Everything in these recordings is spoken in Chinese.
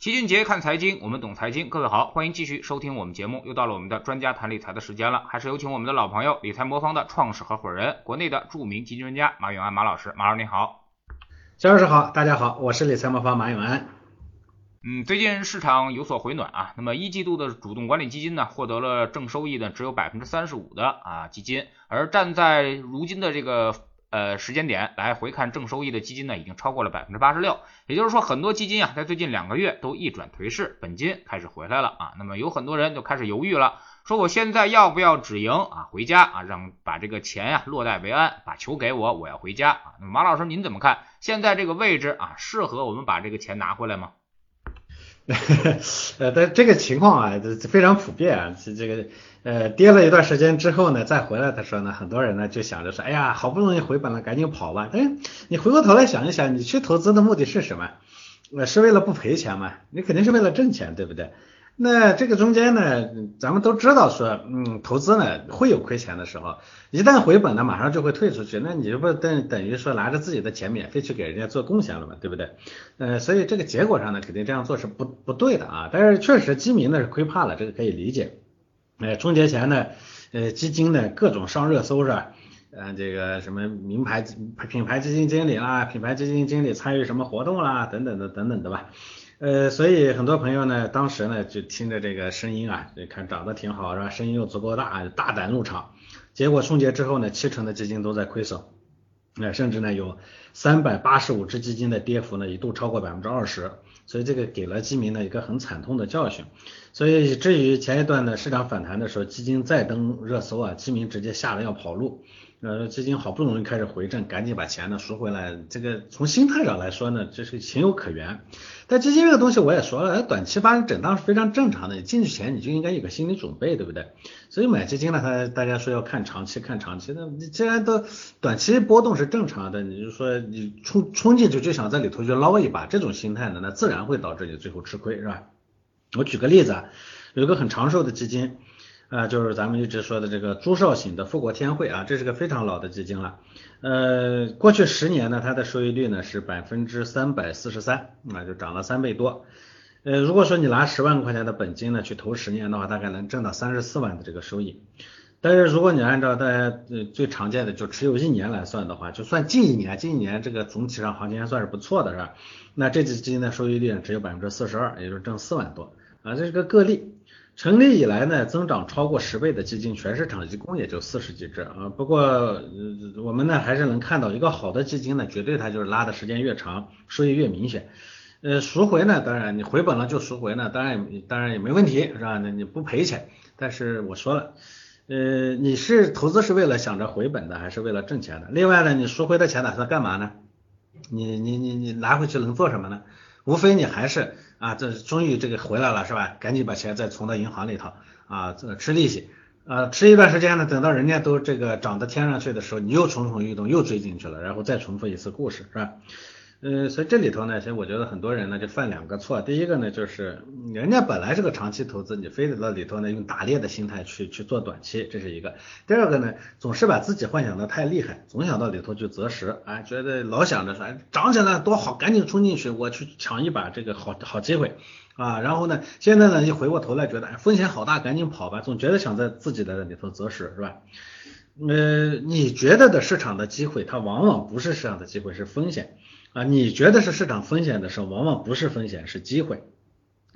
齐俊杰看财经，我们懂财经。各位好，欢迎继续收听我们节目。又到了我们的专家谈理财的时间了，还是有请我们的老朋友，理财魔方的创始合伙人，国内的著名基金专家马永安马老师。马老师你好，肖老师好，大家好，我是理财魔方马永安。嗯，最近市场有所回暖啊，那么一季度的主动管理基金呢，获得了正收益的只有百分之三十五的啊基金，而站在如今的这个。呃，时间点来回看正收益的基金呢，已经超过了百分之八十六。也就是说，很多基金啊，在最近两个月都一转颓势，本金开始回来了啊。那么有很多人就开始犹豫了，说我现在要不要止盈啊，回家啊，让把这个钱呀落袋为安，把球给我，我要回家啊。那么马老师您怎么看？现在这个位置啊，适合我们把这个钱拿回来吗？呃，但这个情况啊，非常普遍啊，这个。呃，跌了一段时间之后呢，再回来的时候呢，很多人呢就想着说，哎呀，好不容易回本了，赶紧跑吧。哎，你回过头来想一想，你去投资的目的是什么？呃，是为了不赔钱嘛？你肯定是为了挣钱，对不对？那这个中间呢，咱们都知道说，嗯，投资呢会有亏钱的时候，一旦回本呢，马上就会退出去，那你这不等等于说拿着自己的钱免费去给人家做贡献了嘛，对不对？呃，所以这个结果上呢，肯定这样做是不不对的啊。但是确实基民呢是亏怕了，这个可以理解。哎，春节前呢，呃，基金呢各种上热搜是吧？嗯，这个什么名牌品牌基金经理啦，品牌基金经理参与什么活动啦，等等的等等的吧。呃，所以很多朋友呢，当时呢就听着这个声音啊，就看涨得挺好是吧？声音又足够大，大胆入场。结果春节之后呢，七成的基金都在亏损，那甚至呢有三百八十五只基金的跌幅呢一度超过百分之二十。所以这个给了基民呢一个很惨痛的教训，所以至于前一段的市场反弹的时候，基金再登热搜啊，基民直接吓得要跑路。呃，基金好不容易开始回正，赶紧把钱呢赎回来。这个从心态上来说呢，这是情有可原。但基金这个东西我也说了，短期发生震荡是非常正常的。你进去前你就应该有个心理准备，对不对？所以买基金呢，它大家说要看长期，看长期。那你既然都短期波动是正常的，你就说你冲冲进去就想在里头去捞一把，这种心态呢，那自然会导致你最后吃亏，是吧？我举个例子啊，有一个很长寿的基金。啊，就是咱们一直说的这个朱少醒的富国天惠啊，这是个非常老的基金了。呃，过去十年呢，它的收益率呢是百分之三百四十三，啊，就涨了三倍多。呃，如果说你拿十万块钱的本金呢去投十年的话，大概能挣到三十四万的这个收益。但是如果你按照大家最常见的就持有一年来算的话，就算近一年，近一年这个总体上行情还算是不错的，是吧？那这支基金的收益率只有百分之四十二，也就是挣四万多啊，这是个个例。成立以来呢，增长超过十倍的基金，全市场一共也就四十几只啊。不过我们呢还是能看到，一个好的基金呢，绝对它就是拉的时间越长，收益越明显。呃，赎回呢，当然你回本了就赎回呢，当然当然也没问题，是吧？那你不赔钱。但是我说了，呃，你是投资是为了想着回本的，还是为了挣钱的？另外呢，你赎回的钱打算干嘛呢？你你你你拿回去能做什么呢？无非你还是啊，这终于这个回来了是吧？赶紧把钱再存到银行里头啊，这吃利息，啊，吃一段时间呢，等到人家都这个涨到天上去的时候，你又蠢蠢欲动，又追进去了，然后再重复一次故事是吧？呃，所以这里头呢，其实我觉得很多人呢就犯两个错。第一个呢，就是人家本来是个长期投资，你非得到里头呢用打猎的心态去去做短期，这是一个。第二个呢，总是把自己幻想的太厉害，总想到里头去择时，哎，觉得老想着说涨起来多好，赶紧冲进去，我去抢一把这个好好机会啊。然后呢，现在呢一回过头来觉得风险好大，赶紧跑吧，总觉得想在自己的里头择时，是吧？呃，你觉得的市场的机会，它往往不是市场的机会，是风险。啊，你觉得是市场风险的时候，往往不是风险，是机会。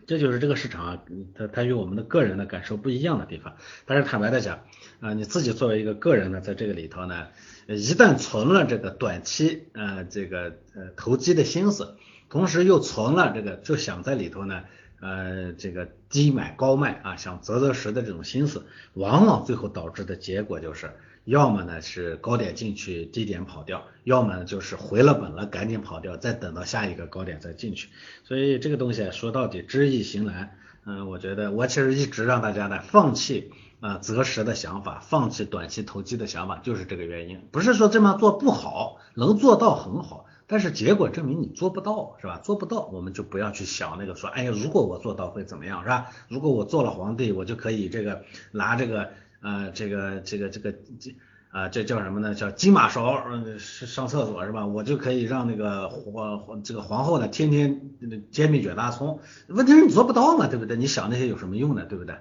这就是这个市场啊，它它与我们的个人的感受不一样的地方。但是坦白的讲，啊，你自己作为一个个人呢，在这个里头呢，一旦存了这个短期呃这个呃投机的心思，同时又存了这个就想在里头呢呃这个低买高卖啊，想择择时的这种心思，往往最后导致的结果就是。要么呢是高点进去，低点跑掉；要么呢就是回了本了，赶紧跑掉，再等到下一个高点再进去。所以这个东西说到底知易行难。嗯，我觉得我其实一直让大家呢放弃啊择时的想法，放弃短期投机的想法，就是这个原因。不是说这么做不好，能做到很好，但是结果证明你做不到，是吧？做不到，我们就不要去想那个说，哎呀，如果我做到会怎么样，是吧？如果我做了皇帝，我就可以这个拿这个。啊，这个这个这个这啊，这叫什么呢？叫金马勺，嗯，上厕所是吧？我就可以让那个皇皇这个皇后呢，天天煎饼卷大葱。问题是你做不到嘛，对不对？你想那些有什么用呢？对不对？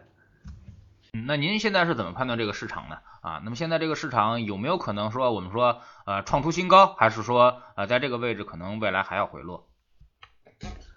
那您现在是怎么判断这个市场呢？啊，那么现在这个市场有没有可能说我们说呃创出新高，还是说呃在这个位置可能未来还要回落？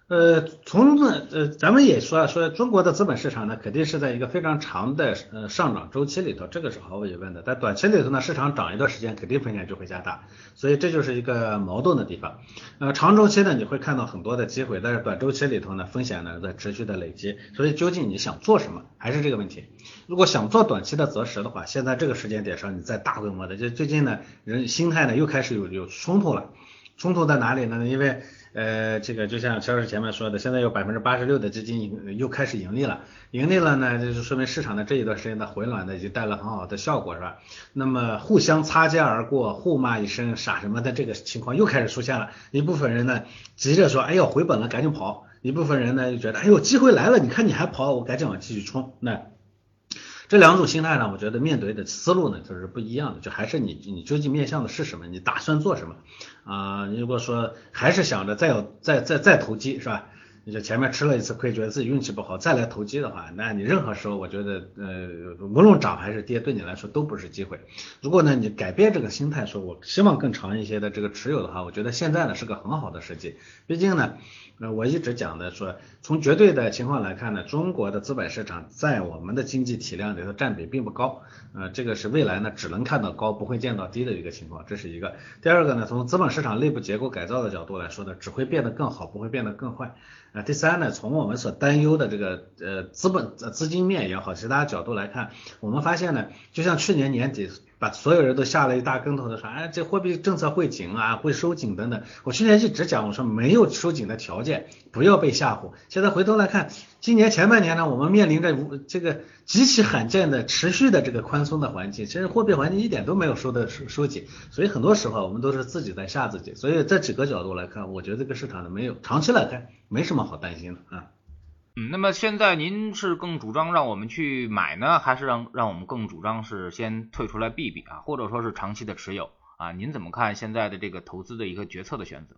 呃，从呃，咱们也说说中国的资本市场呢，肯定是在一个非常长的呃上涨周期里头，这个是毫无疑问的。在短期里头呢，市场涨一段时间，肯定风险就会加大，所以这就是一个矛盾的地方。呃，长周期呢，你会看到很多的机会，但是短周期里头呢，风险呢在持续的累积。所以究竟你想做什么，还是这个问题。如果想做短期的择时的话，现在这个时间点上，你在大规模的，就最近呢，人心态呢又开始有有冲突了。冲突在哪里呢？因为呃，这个就像肖老师前面说的，现在有百分之八十六的基金又开始盈利了，盈利了呢，就是说明市场的这一段时间的回暖呢，已经带来很好的效果，是吧？那么互相擦肩而过，互骂一声傻什么的这个情况又开始出现了，一部分人呢急着说，哎呦回本了，赶紧跑；一部分人呢就觉得，哎呦机会来了，你看你还跑，我赶紧往继续冲。那这两种心态呢，我觉得面对的思路呢就是不一样的，就还是你你究竟面向的是什么，你打算做什么啊？如果说还是想着再有再再再投机是吧？你就前面吃了一次亏，觉得自己运气不好，再来投机的话，那你任何时候我觉得呃无论涨还是跌，对你来说都不是机会。如果呢你改变这个心态，说我希望更长一些的这个持有的话，我觉得现在呢是个很好的时机，毕竟呢。呃，我一直讲的说，从绝对的情况来看呢，中国的资本市场在我们的经济体量里头占比并不高，呃，这个是未来呢只能看到高，不会见到低的一个情况，这是一个。第二个呢，从资本市场内部结构改造的角度来说呢，只会变得更好，不会变得更坏。啊，第三呢，从我们所担忧的这个呃资本资金面也好，其他角度来看，我们发现呢，就像去年年底。把所有人都吓了一大跟头的说，哎，这货币政策会紧啊，会收紧等等。我去年一直讲，我说没有收紧的条件，不要被吓唬。现在回头来看，今年前半年呢，我们面临着这个极其罕见的持续的这个宽松的环境，其实货币环境一点都没有收的收收紧，所以很多时候我们都是自己在吓自己。所以这几个角度来看，我觉得这个市场呢没有长期来看没什么好担心的啊。嗯，那么现在您是更主张让我们去买呢，还是让让我们更主张是先退出来避避啊，或者说是长期的持有啊？您怎么看现在的这个投资的一个决策的选择？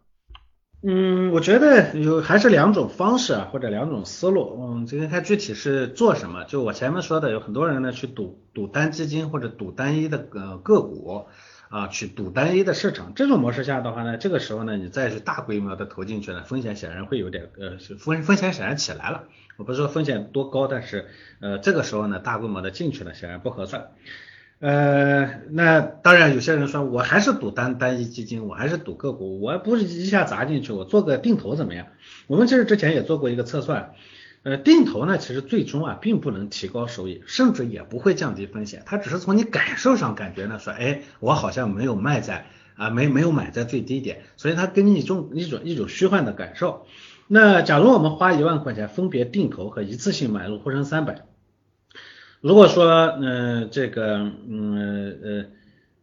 嗯，我觉得有还是两种方式啊，或者两种思路。嗯，这个看具体是做什么。就我前面说的，有很多人呢去赌赌单基金或者赌单一的呃个股。啊，去赌单一的市场，这种模式下的话呢，这个时候呢，你再去大规模的投进去呢，风险显然会有点，呃，风风险显然起来了。我不是说风险多高，但是，呃，这个时候呢，大规模的进去呢，显然不合算。呃，那当然有些人说，我还是赌单单一基金，我还是赌个股，我不是一下砸进去，我做个定投怎么样？我们其实之前也做过一个测算。呃，定投呢，其实最终啊，并不能提高收益，甚至也不会降低风险，它只是从你感受上感觉呢，说，哎，我好像没有卖在啊，没没有买在最低点，所以它给你一种一种一种虚幻的感受。那假如我们花一万块钱分别定投和一次性买入沪深三百，如果说，嗯，这个，嗯呃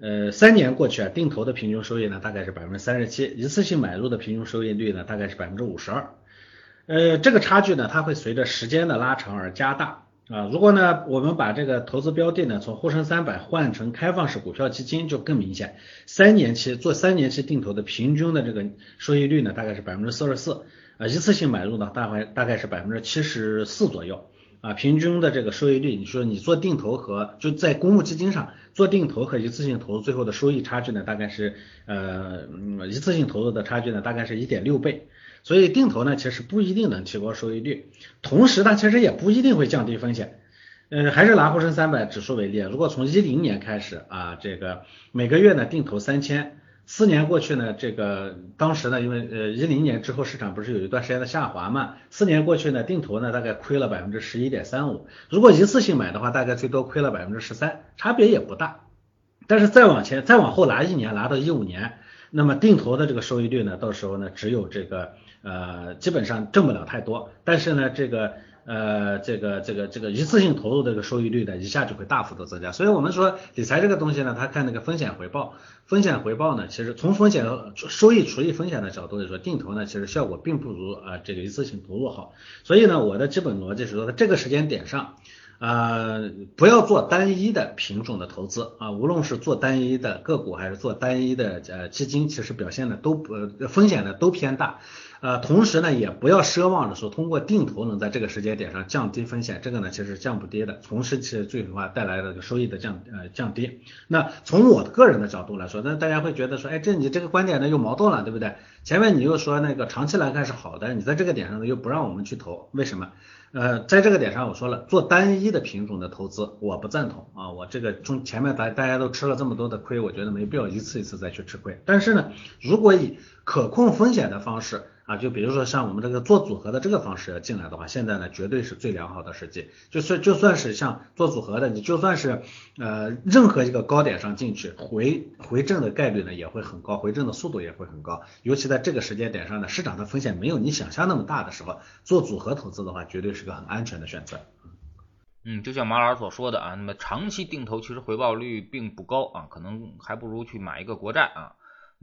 呃，三年过去啊，定投的平均收益呢，大概是百分之三十七，一次性买入的平均收益率呢，大概是百分之五十二。呃，这个差距呢，它会随着时间的拉长而加大啊。如果呢，我们把这个投资标的呢，从沪深三百换成开放式股票基金，就更明显。三年期做三年期定投的平均的这个收益率呢，大概是百分之四十四啊。一次性买入呢，大概大概是百分之七十四左右啊。平均的这个收益率，你说你做定投和就在公募基金上做定投和一次性投资最后的收益差距呢，大概是呃一次性投入的差距呢，大概是一点六倍。所以定投呢，其实不一定能提高收益率，同时它其实也不一定会降低风险。嗯，还是拿沪深三百指数为例，如果从一零年开始啊，这个每个月呢定投三千，四年过去呢，这个当时呢，因为呃一零年之后市场不是有一段时间的下滑嘛，四年过去呢，定投呢大概亏了百分之十一点三五，如果一次性买的话，大概最多亏了百分之十三，差别也不大。但是再往前再往后拿一年，拿到一五年，那么定投的这个收益率呢，到时候呢只有这个。呃，基本上挣不了太多，但是呢，这个呃，这个这个这个一次性投入这个收益率呢，一下就会大幅度增加。所以我们说理财这个东西呢，它看那个风险回报，风险回报呢，其实从风险收益除以风险的角度来说，定投呢，其实效果并不如啊这个一次性投入好。所以呢，我的基本逻辑是说，在这个时间点上。呃，不要做单一的品种的投资啊，无论是做单一的个股还是做单一的呃基金，其实表现的都不风险呢都偏大。呃，同时呢，也不要奢望着说通过定投能在这个时间点上降低风险，这个呢其实降不跌的，同时其实最终话带来的收益的降呃降低。那从我个人的角度来说，那大家会觉得说，哎，这你这个观点呢又矛盾了，对不对？前面你又说那个长期来看是好的，你在这个点上呢又不让我们去投，为什么？呃，在这个点上我说了，做单一的品种的投资我不赞同啊，我这个从前面大大家都吃了这么多的亏，我觉得没必要一次一次再去吃亏。但是呢，如果以可控风险的方式，啊，就比如说像我们这个做组合的这个方式要进来的话，现在呢绝对是最良好的时机。就算就算是像做组合的，你就算是呃任何一个高点上进去，回回正的概率呢也会很高，回正的速度也会很高。尤其在这个时间点上呢，市场的风险没有你想象那么大的时候，做组合投资的话，绝对是个很安全的选择。嗯，就像马老师所说的啊，那么长期定投其实回报率并不高啊，可能还不如去买一个国债啊。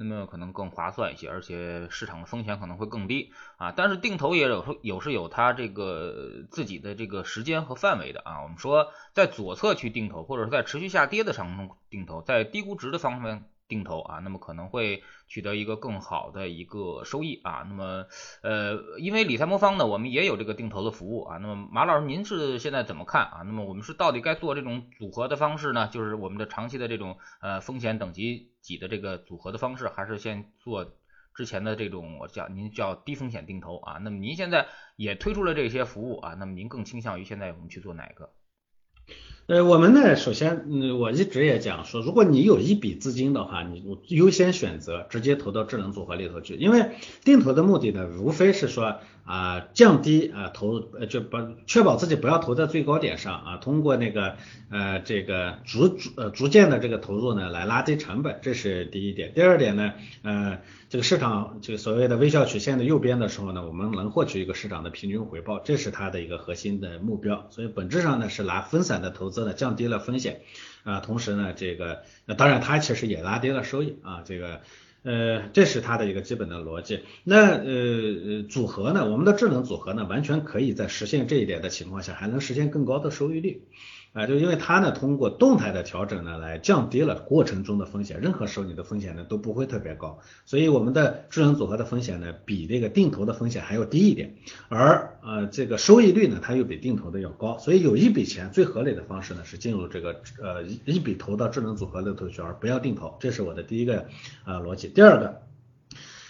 那么可能更划算一些，而且市场的风险可能会更低啊。但是定投也有有是有它这个自己的这个时间和范围的啊。我们说在左侧去定投，或者是在持续下跌的上中定投，在低估值的方面。定投啊，那么可能会取得一个更好的一个收益啊。那么，呃，因为理财魔方呢，我们也有这个定投的服务啊。那么，马老师，您是现在怎么看啊？那么，我们是到底该做这种组合的方式呢？就是我们的长期的这种呃风险等级几的这个组合的方式，还是先做之前的这种我叫您叫低风险定投啊？那么，您现在也推出了这些服务啊？那么，您更倾向于现在我们去做哪个？呃，我们呢，首先，嗯，我一直也讲说，如果你有一笔资金的话，你优先选择直接投到智能组合里头去，因为定投的目的呢，无非是说。啊，降低啊投呃就把确保自己不要投在最高点上啊，通过那个呃这个逐逐呃逐渐的这个投入呢，来拉低成本，这是第一点。第二点呢，呃这个市场这个所谓的微笑曲线的右边的时候呢，我们能获取一个市场的平均回报，这是它的一个核心的目标。所以本质上呢是拿分散的投资呢降低了风险啊，同时呢这个当然它其实也拉低了收益啊这个。呃，这是它的一个基本的逻辑。那呃组合呢，我们的智能组合呢，完全可以在实现这一点的情况下，还能实现更高的收益率。啊，就因为它呢，通过动态的调整呢，来降低了过程中的风险，任何时候你的风险呢都不会特别高，所以我们的智能组合的风险呢，比那个定投的风险还要低一点，而呃这个收益率呢，它又比定投的要高，所以有一笔钱最合理的方式呢，是进入这个呃一笔投到智能组合里头去，而不要定投，这是我的第一个啊逻辑。第二个，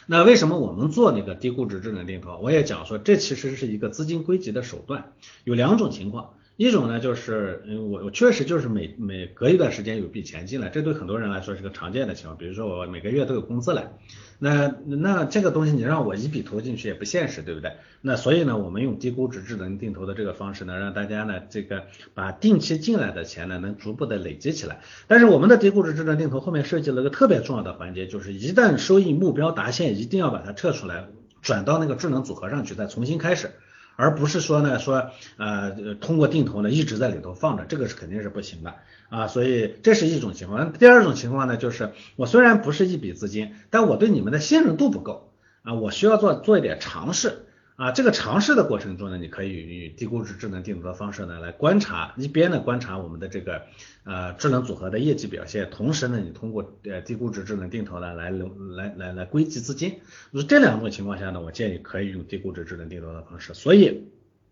那为什么我们做那个低估值智能定投？我也讲说，这其实是一个资金归集的手段，有两种情况。一种呢，就是嗯，我我确实就是每每隔一段时间有笔钱进来，这对很多人来说是个常见的情况。比如说我每个月都有工资来，那那这个东西你让我一笔投进去也不现实，对不对？那所以呢，我们用低估值智能定投的这个方式呢，让大家呢这个把定期进来的钱呢能逐步的累积起来。但是我们的低估值智能定投后面设计了个特别重要的环节，就是一旦收益目标达线，一定要把它撤出来，转到那个智能组合上去，再重新开始。而不是说呢，说呃通过定投呢一直在里头放着，这个是肯定是不行的啊，所以这是一种情况。第二种情况呢，就是我虽然不是一笔资金，但我对你们的信任度不够啊，我需要做做一点尝试。啊，这个尝试的过程中呢，你可以与低估值智能定投的方式呢来观察，一边呢观察我们的这个呃智能组合的业绩表现，同时呢你通过呃低估值智能定投呢来来来来归集资金。这两种情况下呢，我建议可以用低估值智能定投的方式。所以，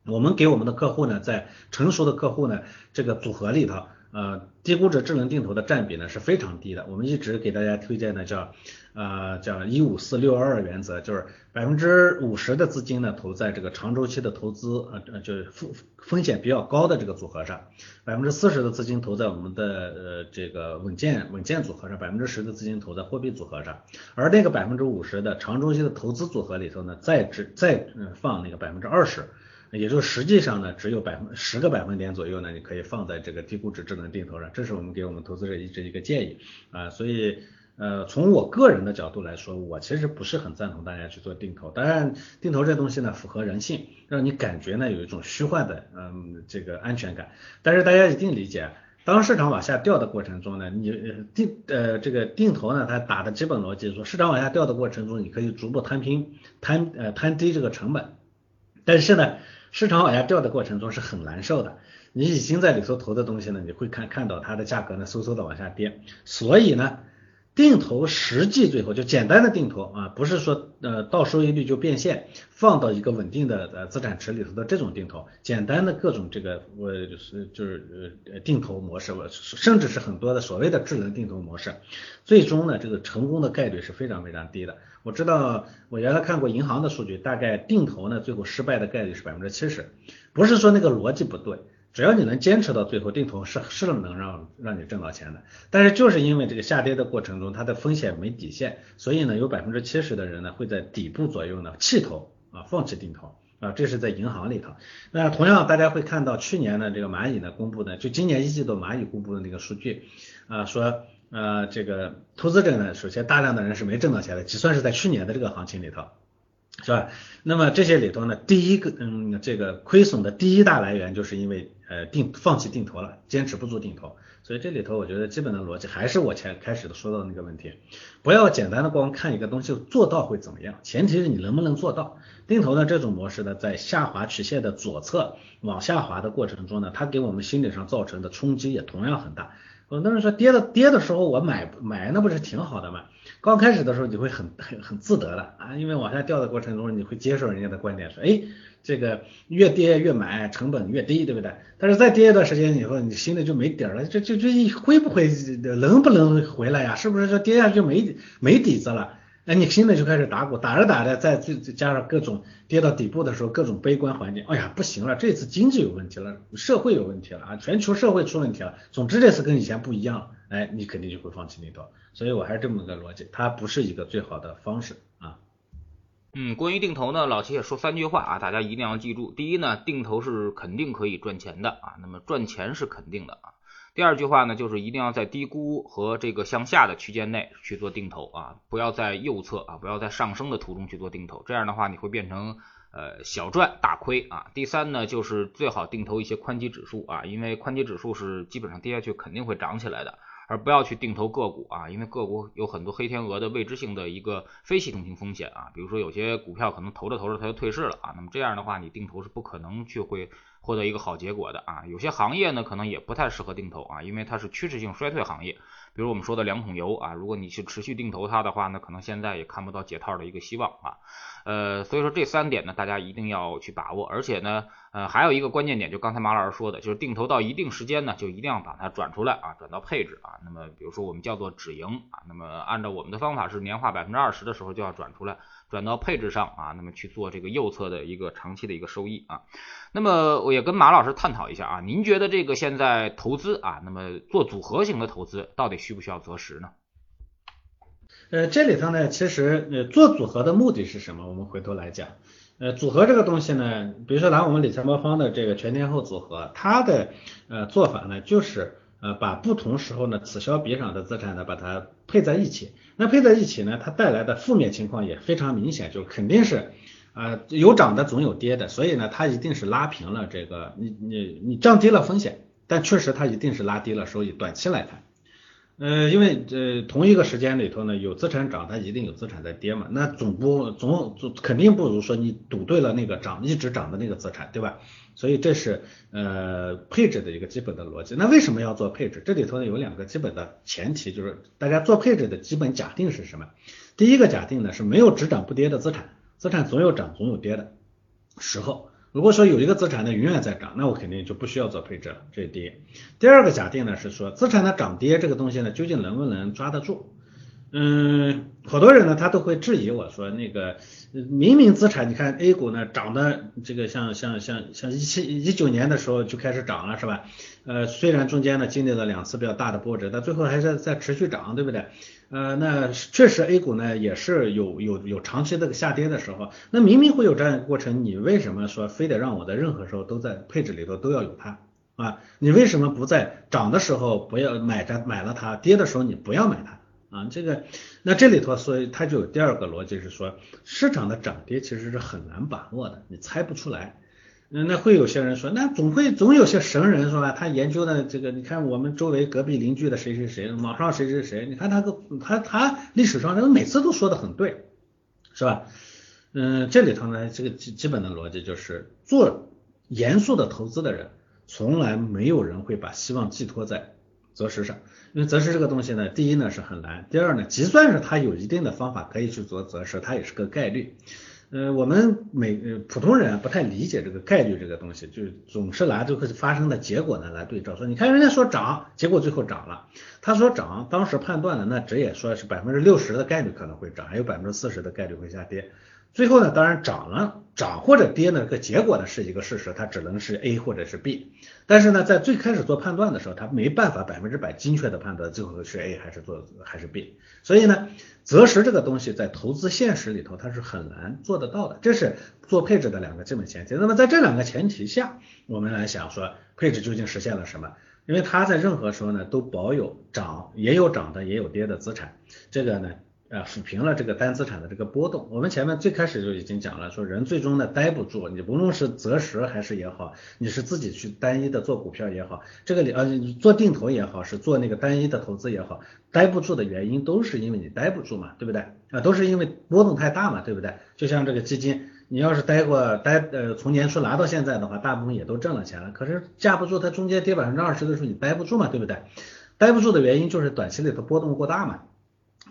我们给我们的客户呢，在成熟的客户呢这个组合里头。呃，低估值智能定投的占比呢是非常低的。我们一直给大家推荐的叫呃叫一五四六二二原则，就是百分之五十的资金呢投在这个长周期的投资呃呃就是风风险比较高的这个组合上，百分之四十的资金投在我们的呃这个稳健稳健组合上，百分之十的资金投在货币组合上，而那个百分之五十的长周期的投资组合里头呢，再只再放那个百分之二十。也就实际上呢，只有百分十个百分点左右呢，你可以放在这个低估值智能定投上，这是我们给我们投资者一直一个建议啊。所以呃，从我个人的角度来说，我其实不是很赞同大家去做定投。当然，定投这东西呢，符合人性，让你感觉呢有一种虚幻的嗯这个安全感。但是大家一定理解，当市场往下掉的过程中呢，你定呃这个定投呢，它打的基本逻辑说，市场往下掉的过程中，你可以逐步摊平摊呃摊低这个成本，但是呢。市场往下掉的过程中是很难受的，你已经在里头投的东西呢，你会看看到它的价格呢嗖嗖的往下跌，所以呢。定投实际最后就简单的定投啊，不是说呃到收益率就变现，放到一个稳定的呃资产池里头的这种定投，简单的各种这个我就是就是呃定投模式，我甚至是很多的所谓的智能定投模式，最终呢这个成功的概率是非常非常低的。我知道我原来看过银行的数据，大概定投呢最后失败的概率是百分之七十，不是说那个逻辑不对。只要你能坚持到最后，定投是是能让让你挣到钱的。但是就是因为这个下跌的过程中，它的风险没底线，所以呢，有百分之七十的人呢会在底部左右呢弃投啊，放弃定投啊，这是在银行里头。那同样大家会看到去年呢这个蚂蚁呢公布的，就今年一季度蚂蚁公布的那个数据啊，说呃这个投资者呢，首先大量的人是没挣到钱的，只算是在去年的这个行情里头。是吧？那么这些里头呢，第一个，嗯，这个亏损的第一大来源就是因为呃定放弃定投了，坚持不住定投。所以这里头我觉得基本的逻辑还是我前开始的说到的那个问题，不要简单的光看一个东西做到会怎么样，前提是你能不能做到。定投的这种模式呢，在下滑曲线的左侧往下滑的过程中呢，它给我们心理上造成的冲击也同样很大。很多人说跌的跌的时候我买买那不是挺好的吗？刚开始的时候你会很很很自得的啊，因为往下掉的过程中你会接受人家的观点说，哎，这个越跌越买，成本越低，对不对？但是再跌一段时间以后，你心里就没底儿了，这这这会不会能不能回来呀？是不是就跌下去就没没底子了？哎，你心里就开始打鼓，打着打着，再再加上各种跌到底部的时候，各种悲观环境，哎呀，不行了，这次经济有问题了，社会有问题了啊，全球社会出问题了，总之这次跟以前不一样了，哎，你肯定就会放弃定投，所以我还是这么个逻辑，它不是一个最好的方式啊。嗯，关于定投呢，老齐也说三句话啊，大家一定要记住，第一呢，定投是肯定可以赚钱的啊，那么赚钱是肯定的啊。第二句话呢，就是一定要在低估和这个向下的区间内去做定投啊，不要在右侧啊，不要在上升的途中去做定投，这样的话你会变成呃小赚大亏啊。第三呢，就是最好定投一些宽基指数啊，因为宽基指数是基本上跌下去肯定会涨起来的，而不要去定投个股啊，因为个股有很多黑天鹅的未知性的一个非系统性风险啊，比如说有些股票可能投着投着它就退市了啊，那么这样的话你定投是不可能去会。获得一个好结果的啊，有些行业呢可能也不太适合定投啊，因为它是趋势性衰退行业，比如我们说的两桶油啊，如果你去持续定投它的话呢可能现在也看不到解套的一个希望啊。呃，所以说这三点呢，大家一定要去把握，而且呢，呃，还有一个关键点，就刚才马老师说的，就是定投到一定时间呢，就一定要把它转出来啊，转到配置啊。那么比如说我们叫做止盈啊，那么按照我们的方法是年化百分之二十的时候就要转出来。转到配置上啊，那么去做这个右侧的一个长期的一个收益啊。那么我也跟马老师探讨一下啊，您觉得这个现在投资啊，那么做组合型的投资到底需不需要择时呢？呃，这里头呢，其实呃做组合的目的是什么？我们回头来讲，呃，组合这个东西呢，比如说拿我们理财魔方的这个全天候组合，它的呃做法呢，就是呃把不同时候呢此消彼长的资产呢把它配在一起。那配在一起呢，它带来的负面情况也非常明显，就肯定是，呃有涨的总有跌的，所以呢，它一定是拉平了这个，你你你降低了风险，但确实它一定是拉低了收益，短期来看。呃，因为呃同一个时间里头呢，有资产涨，它一定有资产在跌嘛，那总不总总肯定不如说你赌对了那个涨一直涨的那个资产，对吧？所以这是呃配置的一个基本的逻辑。那为什么要做配置？这里头呢有两个基本的前提，就是大家做配置的基本假定是什么？第一个假定呢是没有只涨不跌的资产，资产总有涨总有跌的时候。如果说有一个资产呢永远在涨，那我肯定就不需要做配置了，这是第一。第二个假定呢是说资产的涨跌这个东西呢究竟能不能抓得住？嗯，好多人呢他都会质疑我说那个明明资产你看 A 股呢涨的这个像像像像一七一九年的时候就开始涨了是吧？呃虽然中间呢经历了两次比较大的波折，但最后还是在持续涨，对不对？呃，那确实 A 股呢也是有有有长期这个下跌的时候，那明明会有这样一个过程，你为什么说非得让我在任何时候都在配置里头都要有它啊？你为什么不在涨的时候不要买着买了它，跌的时候你不要买它啊？这个那这里头所以它就有第二个逻辑是说，市场的涨跌其实是很难把握的，你猜不出来。那会有些人说，那总会总有些神人是吧？他研究的这个，你看我们周围隔壁邻居的谁谁谁，网上谁谁谁，你看他个他他历史上他每次都说的很对，是吧？嗯，这里头呢，这个基基本的逻辑就是做严肃的投资的人，从来没有人会把希望寄托在择时上，因为择时这个东西呢，第一呢是很难，第二呢，就算是他有一定的方法可以去做择时，它也是个概率。呃，我们每呃普通人不太理解这个概率这个东西，就总是拿这个发生的结果呢来对照，说你看人家说涨，结果最后涨了，他说涨，当时判断的那只也说是百分之六十的概率可能会涨，还有百分之四十的概率会下跌。最后呢，当然涨了，涨或者跌呢，这个结果呢是一个事实，它只能是 A 或者是 B。但是呢，在最开始做判断的时候，它没办法百分之百精确的判断最后是 A 还是做还是 B。所以呢，择时这个东西在投资现实里头它是很难做得到的，这是做配置的两个基本前提。那么在这两个前提下，我们来想说配置究竟实现了什么？因为它在任何时候呢都保有涨，也有涨的，也有跌的资产，这个呢。呃，抚平了这个单资产的这个波动。我们前面最开始就已经讲了，说人最终呢待不住，你无论是择时还是也好，你是自己去单一的做股票也好，这个里呃做定投也好，是做那个单一的投资也好，待不住的原因都是因为你待不住嘛，对不对？啊，都是因为波动太大嘛，对不对？就像这个基金，你要是待过待呃从年初拿到现在的话，大部分也都挣了钱了，可是架不住它中间跌百分之二十的时候，你待不住嘛，对不对？待不住的原因就是短期里的波动过大嘛。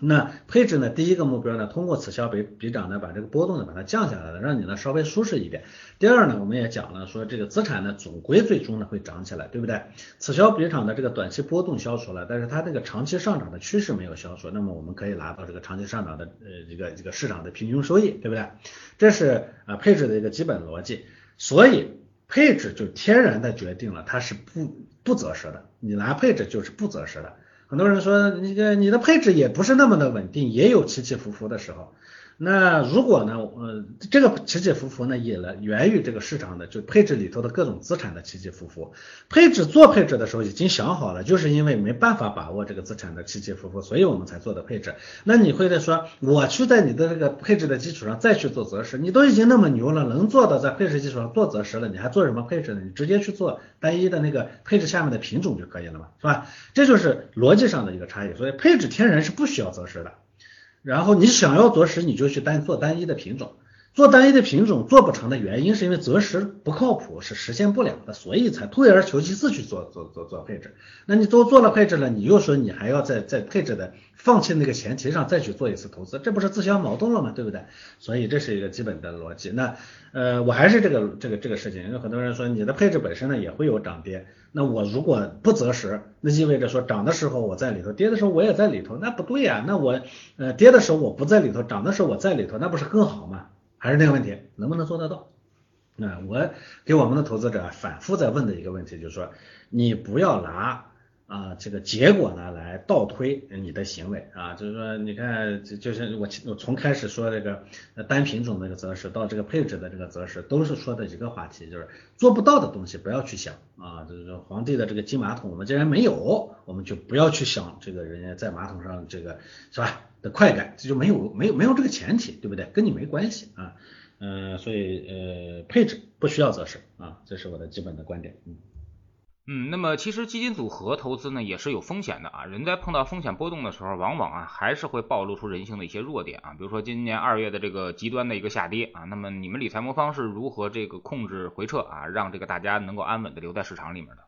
那配置呢？第一个目标呢，通过此消彼彼长呢，把这个波动呢把它降下来了，让你呢稍微舒适一点。第二呢，我们也讲了，说这个资产呢总归最终呢会涨起来，对不对？此消彼长的这个短期波动消除了，但是它这个长期上涨的趋势没有消除，那么我们可以拿到这个长期上涨的呃一个这个市场的平均收益，对不对？这是啊配置的一个基本逻辑，所以配置就天然的决定了它是不不择时的，你拿配置就是不择时的。很多人说，你个你的配置也不是那么的稳定，也有起起伏伏的时候。那如果呢，呃，这个起起伏伏呢，也来源于这个市场的就配置里头的各种资产的起起伏伏。配置做配置的时候已经想好了，就是因为没办法把握这个资产的起起伏伏，所以我们才做的配置。那你会在说，我去在你的这个配置的基础上再去做择时，你都已经那么牛了，能做到在配置基础上做择时了，你还做什么配置呢？你直接去做单一的那个配置下面的品种就可以了嘛，是吧？这就是逻辑上的一个差异。所以配置天然是不需要择时的。然后你想要择时，你就去单做单一的品种，做单一的品种做不成的原因是因为择时不靠谱，是实现不了的，所以才退而求其次去做做做做配置。那你都做了配置了，你又说你还要在在配置的放弃那个前提上再去做一次投资，这不是自相矛盾了吗？对不对？所以这是一个基本的逻辑。那呃，我还是这个这个这个事情，有很多人说你的配置本身呢也会有涨跌。那我如果不择时，那意味着说涨的时候我在里头，跌的时候我也在里头，那不对呀。那我呃跌的时候我不在里头，涨的时候我在里头，那不是更好吗？还是那个问题，能不能做得到？那我给我们的投资者反复在问的一个问题就是说，你不要拿。啊，这个结果呢，来倒推你的行为啊，就是说，你看，就就是我我从开始说这个单品种那个择时，到这个配置的这个择时，都是说的一个话题，就是做不到的东西不要去想啊，就是说皇帝的这个金马桶我们既然没有，我们就不要去想这个人家在马桶上这个是吧的快感，这就没有没有没有这个前提，对不对？跟你没关系啊，嗯，所以呃配置不需要择时啊，这是我的基本的观点，嗯。嗯，那么其实基金组合投资呢也是有风险的啊，人在碰到风险波动的时候，往往啊还是会暴露出人性的一些弱点啊，比如说今年二月的这个极端的一个下跌啊，那么你们理财魔方是如何这个控制回撤啊，让这个大家能够安稳的留在市场里面的？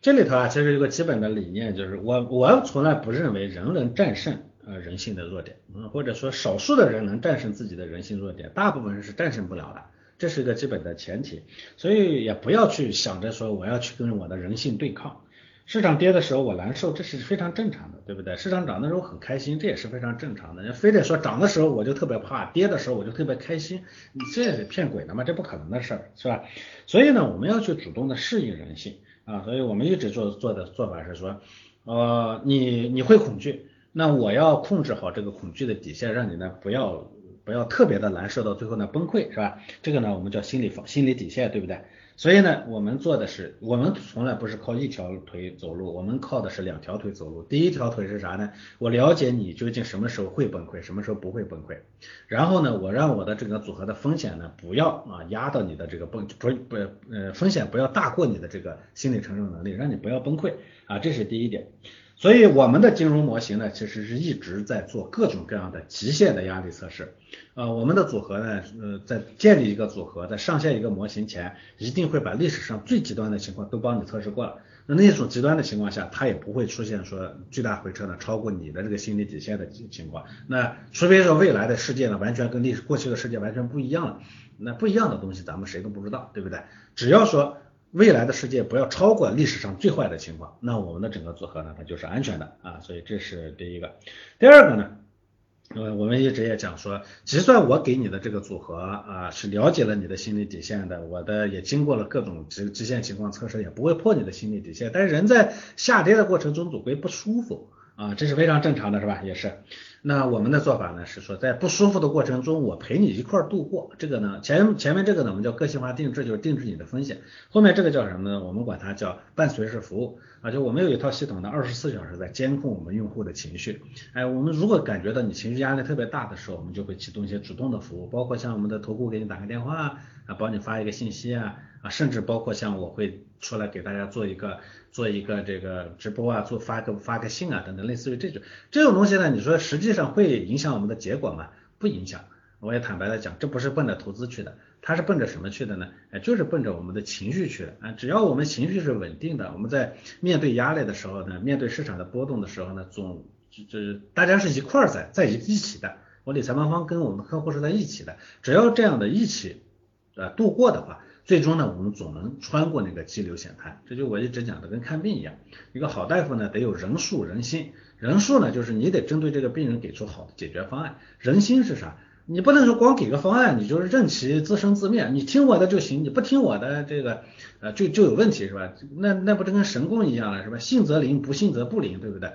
这里头啊，其实有个基本的理念，就是我我从来不认为人能战胜呃人性的弱点，嗯，或者说少数的人能战胜自己的人性弱点，大部分人是战胜不了的。这是一个基本的前提，所以也不要去想着说我要去跟我的人性对抗。市场跌的时候我难受，这是非常正常的，对不对？市场涨的时候很开心，这也是非常正常的。你非得说涨的时候我就特别怕，跌的时候我就特别开心，你这是骗鬼的吗？这不可能的事儿，是吧？所以呢，我们要去主动的适应人性啊。所以我们一直做做的做法是说，呃，你你会恐惧，那我要控制好这个恐惧的底线，让你呢不要。不要特别的难受到最后呢崩溃是吧？这个呢我们叫心理防心理底线对不对？所以呢我们做的是我们从来不是靠一条腿走路，我们靠的是两条腿走路。第一条腿是啥呢？我了解你究竟什么时候会崩溃，什么时候不会崩溃。然后呢我让我的这个组合的风险呢不要啊压到你的这个崩不不呃风险不要大过你的这个心理承受能力，让你不要崩溃啊这是第一点。所以我们的金融模型呢，其实是一直在做各种各样的极限的压力测试。呃，我们的组合呢，呃，在建立一个组合，在上线一个模型前，一定会把历史上最极端的情况都帮你测试过了。那那种极端的情况下，它也不会出现说巨大回撤呢，超过你的这个心理底线的情况。那除非说未来的世界呢，完全跟历史过去的世界完全不一样了，那不一样的东西咱们谁都不知道，对不对？只要说。未来的世界不要超过历史上最坏的情况，那我们的整个组合呢，它就是安全的啊，所以这是第一个。第二个呢，呃，我们一直也讲说，就算我给你的这个组合啊是了解了你的心理底线的，我的也经过了各种极极限情况测试，也不会破你的心理底线。但是人在下跌的过程中总归不舒服啊，这是非常正常的，是吧？也是。那我们的做法呢是说，在不舒服的过程中，我陪你一块儿度过。这个呢，前前面这个呢，我们叫个性化定制，就是定制你的风险。后面这个叫什么呢？我们管它叫伴随式服务啊，就我们有一套系统呢，二十四小时在监控我们用户的情绪。哎，我们如果感觉到你情绪压力特别大的时候，我们就会启动一些主动的服务，包括像我们的投顾给你打个电话啊，帮你发一个信息啊，啊，甚至包括像我会出来给大家做一个。做一个这个直播啊，做发个发个信啊等等，类似于这种这种东西呢，你说实际上会影响我们的结果吗？不影响。我也坦白的讲，这不是奔着投资去的，它是奔着什么去的呢？哎，就是奔着我们的情绪去的啊。只要我们情绪是稳定的，我们在面对压力的时候呢，面对市场的波动的时候呢，总就是大家是一块在在一一起的。我理财方方跟我们客户是在一起的，只要这样的一起呃度过的话。最终呢，我们总能穿过那个激流险滩，这就我一直讲的，跟看病一样，一个好大夫呢得有人术人心，人术呢就是你得针对这个病人给出好的解决方案，人心是啥？你不能说光给个方案，你就是任其自生自灭，你听我的就行，你不听我的这个呃就就有问题是吧？那那不就跟神功一样了是吧？信则灵，不信则不灵，对不对？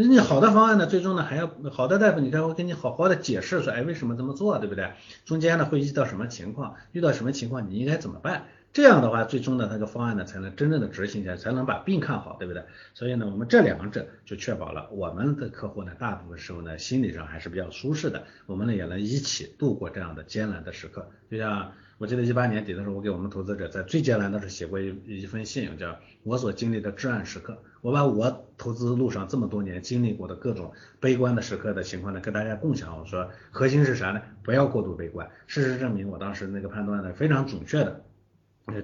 那你好的方案呢，最终呢还要好的大夫，你看会给你好好的解释说，哎，为什么这么做，对不对？中间呢会遇到什么情况，遇到什么情况你应该怎么办？这样的话，最终呢那个方案呢才能真正的执行起来，才能把病看好，对不对？所以呢，我们这两者就确保了我们的客户呢，大部分时候呢心理上还是比较舒适的，我们呢也能一起度过这样的艰难的时刻，就像。我记得一八年底的时候，我给我们投资者在最艰难的时候写过一一封信，叫我所经历的至暗时刻。我把我投资路上这么多年经历过的各种悲观的时刻的情况呢，跟大家共享。我说核心是啥呢？不要过度悲观。事实证明，我当时那个判断呢非常准确的。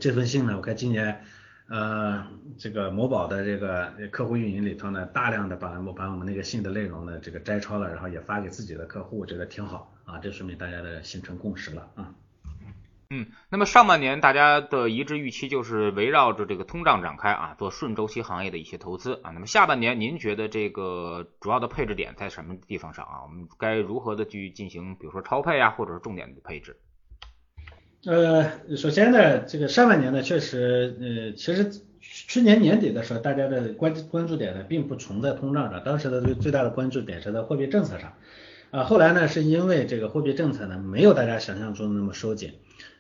这封信呢，我看今年呃这个某宝的这个客户运营里头呢，大量的把我把我们那个信的内容呢这个摘抄了，然后也发给自己的客户，我觉得挺好啊，这说明大家的形成共识了啊。嗯，那么上半年大家的一致预期就是围绕着这个通胀展开啊，做顺周期行业的一些投资啊。那么下半年您觉得这个主要的配置点在什么地方上啊？我们该如何的去进行，比如说超配啊，或者是重点的配置？呃，首先呢，这个上半年呢，确实，呃，其实去年年底的时候，大家的关关注点呢，并不存在通胀上，当时的最最大的关注点是在货币政策上啊。后来呢，是因为这个货币政策呢，没有大家想象中那么收紧。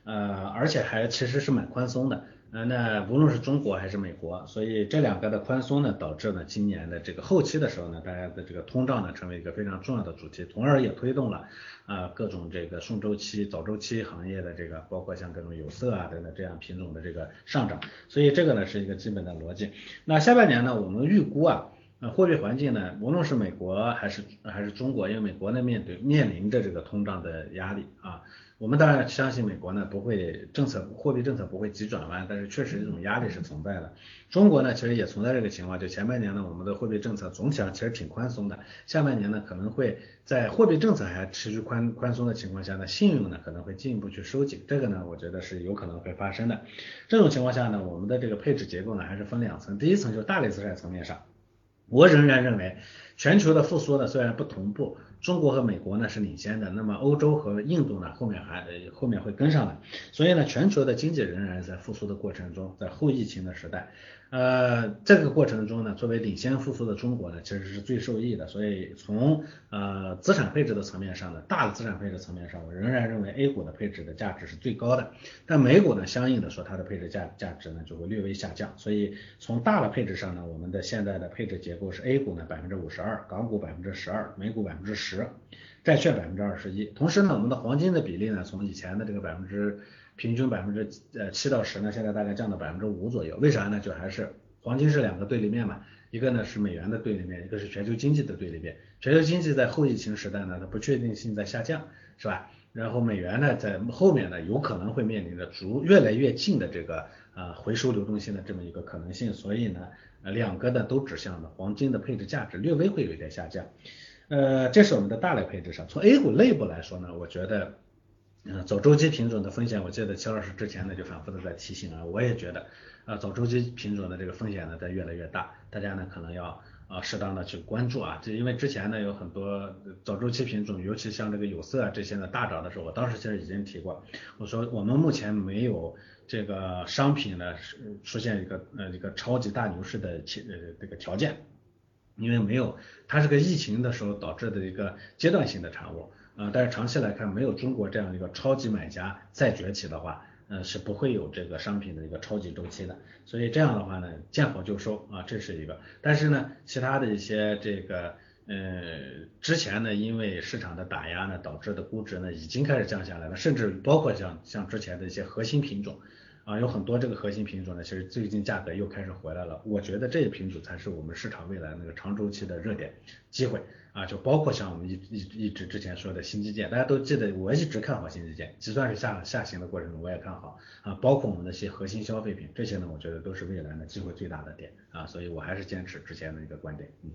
呃，而且还其实是蛮宽松的，呃，那无论是中国还是美国，所以这两个的宽松呢，导致呢今年的这个后期的时候呢，大家的这个通胀呢成为一个非常重要的主题，从而也推动了啊各种这个顺周期、早周期行业的这个，包括像各种有色啊等等这样品种的这个上涨，所以这个呢是一个基本的逻辑。那下半年呢，我们预估啊，呃，货币环境呢，无论是美国还是还是中国，因为美国呢面对面临着这个通胀的压力啊。我们当然相信美国呢不会政策货币政策不会急转弯，但是确实这种压力是存在的。中国呢其实也存在这个情况，就前半年呢我们的货币政策总体上其实挺宽松的，下半年呢可能会在货币政策还持续宽宽松的情况下呢，信用呢可能会进一步去收紧，这个呢我觉得是有可能会发生的。这种情况下呢，我们的这个配置结构呢还是分两层，第一层就是大类资产层面上，我仍然认为全球的复苏呢虽然不同步。中国和美国呢是领先的，那么欧洲和印度呢后面还后面会跟上的，所以呢全球的经济仍然在复苏的过程中，在后疫情的时代。呃，这个过程中呢，作为领先复苏的中国呢，其实是最受益的。所以从呃资产配置的层面上呢，大的资产配置层面上，我仍然认为 A 股的配置的价值是最高的。但美股呢，相应的说它的配置价价值呢就会略微下降。所以从大的配置上呢，我们的现在的配置结构是 A 股呢百分之五十二，港股百分之十二，美股百分之十，债券百分之二十一。同时呢，我们的黄金的比例呢，从以前的这个百分之平均百分之呃七到十呢，现在大概降到百分之五左右。为啥呢？就还是黄金是两个对立面嘛，一个呢是美元的对立面，一个是全球经济的对立面。全球经济在后疫情时代呢，它不确定性在下降，是吧？然后美元呢在后面呢有可能会面临着逐越来越近的这个呃回收流动性的这么一个可能性，所以呢两个呢都指向了黄金的配置价值略微会有一点下降。呃，这是我们的大类配置上，从 A 股内部来说呢，我觉得。嗯，走周期品种的风险，我记得邱老师之前呢就反复的在提醒啊，我也觉得，啊走周期品种的这个风险呢在越来越大，大家呢可能要啊适当的去关注啊，就因为之前呢有很多走周期品种，尤其像这个有色啊这些呢大涨的时候，我当时其实已经提过，我说我们目前没有这个商品呢是出现一个呃一个超级大牛市的呃这个条件，因为没有，它是个疫情的时候导致的一个阶段性的产物。呃，但是长期来看，没有中国这样一个超级买家再崛起的话，呃，是不会有这个商品的一个超级周期的。所以这样的话呢，见好就收啊，这是一个。但是呢，其他的一些这个，呃，之前呢，因为市场的打压呢，导致的估值呢，已经开始降下来了，甚至包括像像之前的一些核心品种。啊，有很多这个核心品种呢，其实最近价格又开始回来了。我觉得这些品种才是我们市场未来那个长周期的热点机会啊，就包括像我们一一一直之前说的新基建，大家都记得我一直看好新基建，就算是下下行的过程中我也看好啊，包括我们那些核心消费品，这些呢，我觉得都是未来的机会最大的点啊，所以我还是坚持之前的一个观点，嗯。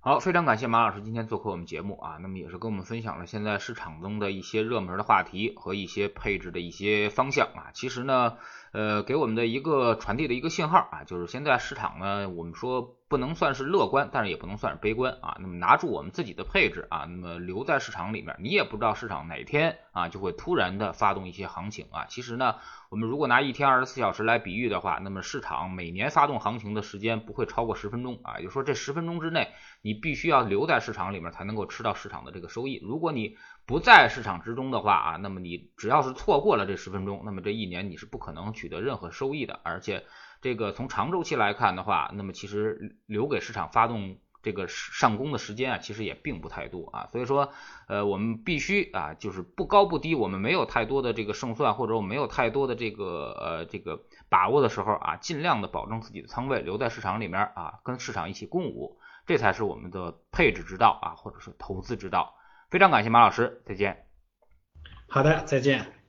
好，非常感谢马老师今天做客我们节目啊，那么也是跟我们分享了现在市场中的一些热门的话题和一些配置的一些方向啊。其实呢，呃，给我们的一个传递的一个信号啊，就是现在市场呢，我们说。不能算是乐观，但是也不能算是悲观啊。那么拿住我们自己的配置啊，那么留在市场里面，你也不知道市场哪天啊就会突然的发动一些行情啊。其实呢，我们如果拿一天二十四小时来比喻的话，那么市场每年发动行情的时间不会超过十分钟啊。也就是说，这十分钟之内，你必须要留在市场里面才能够吃到市场的这个收益。如果你不在市场之中的话啊，那么你只要是错过了这十分钟，那么这一年你是不可能取得任何收益的，而且。这个从长周期来看的话，那么其实留给市场发动这个上攻的时间啊，其实也并不太多啊。所以说，呃，我们必须啊，就是不高不低，我们没有太多的这个胜算，或者我们没有太多的这个呃这个把握的时候啊，尽量的保证自己的仓位留在市场里面啊，跟市场一起共舞，这才是我们的配置之道啊，或者是投资之道。非常感谢马老师，再见。好的，再见。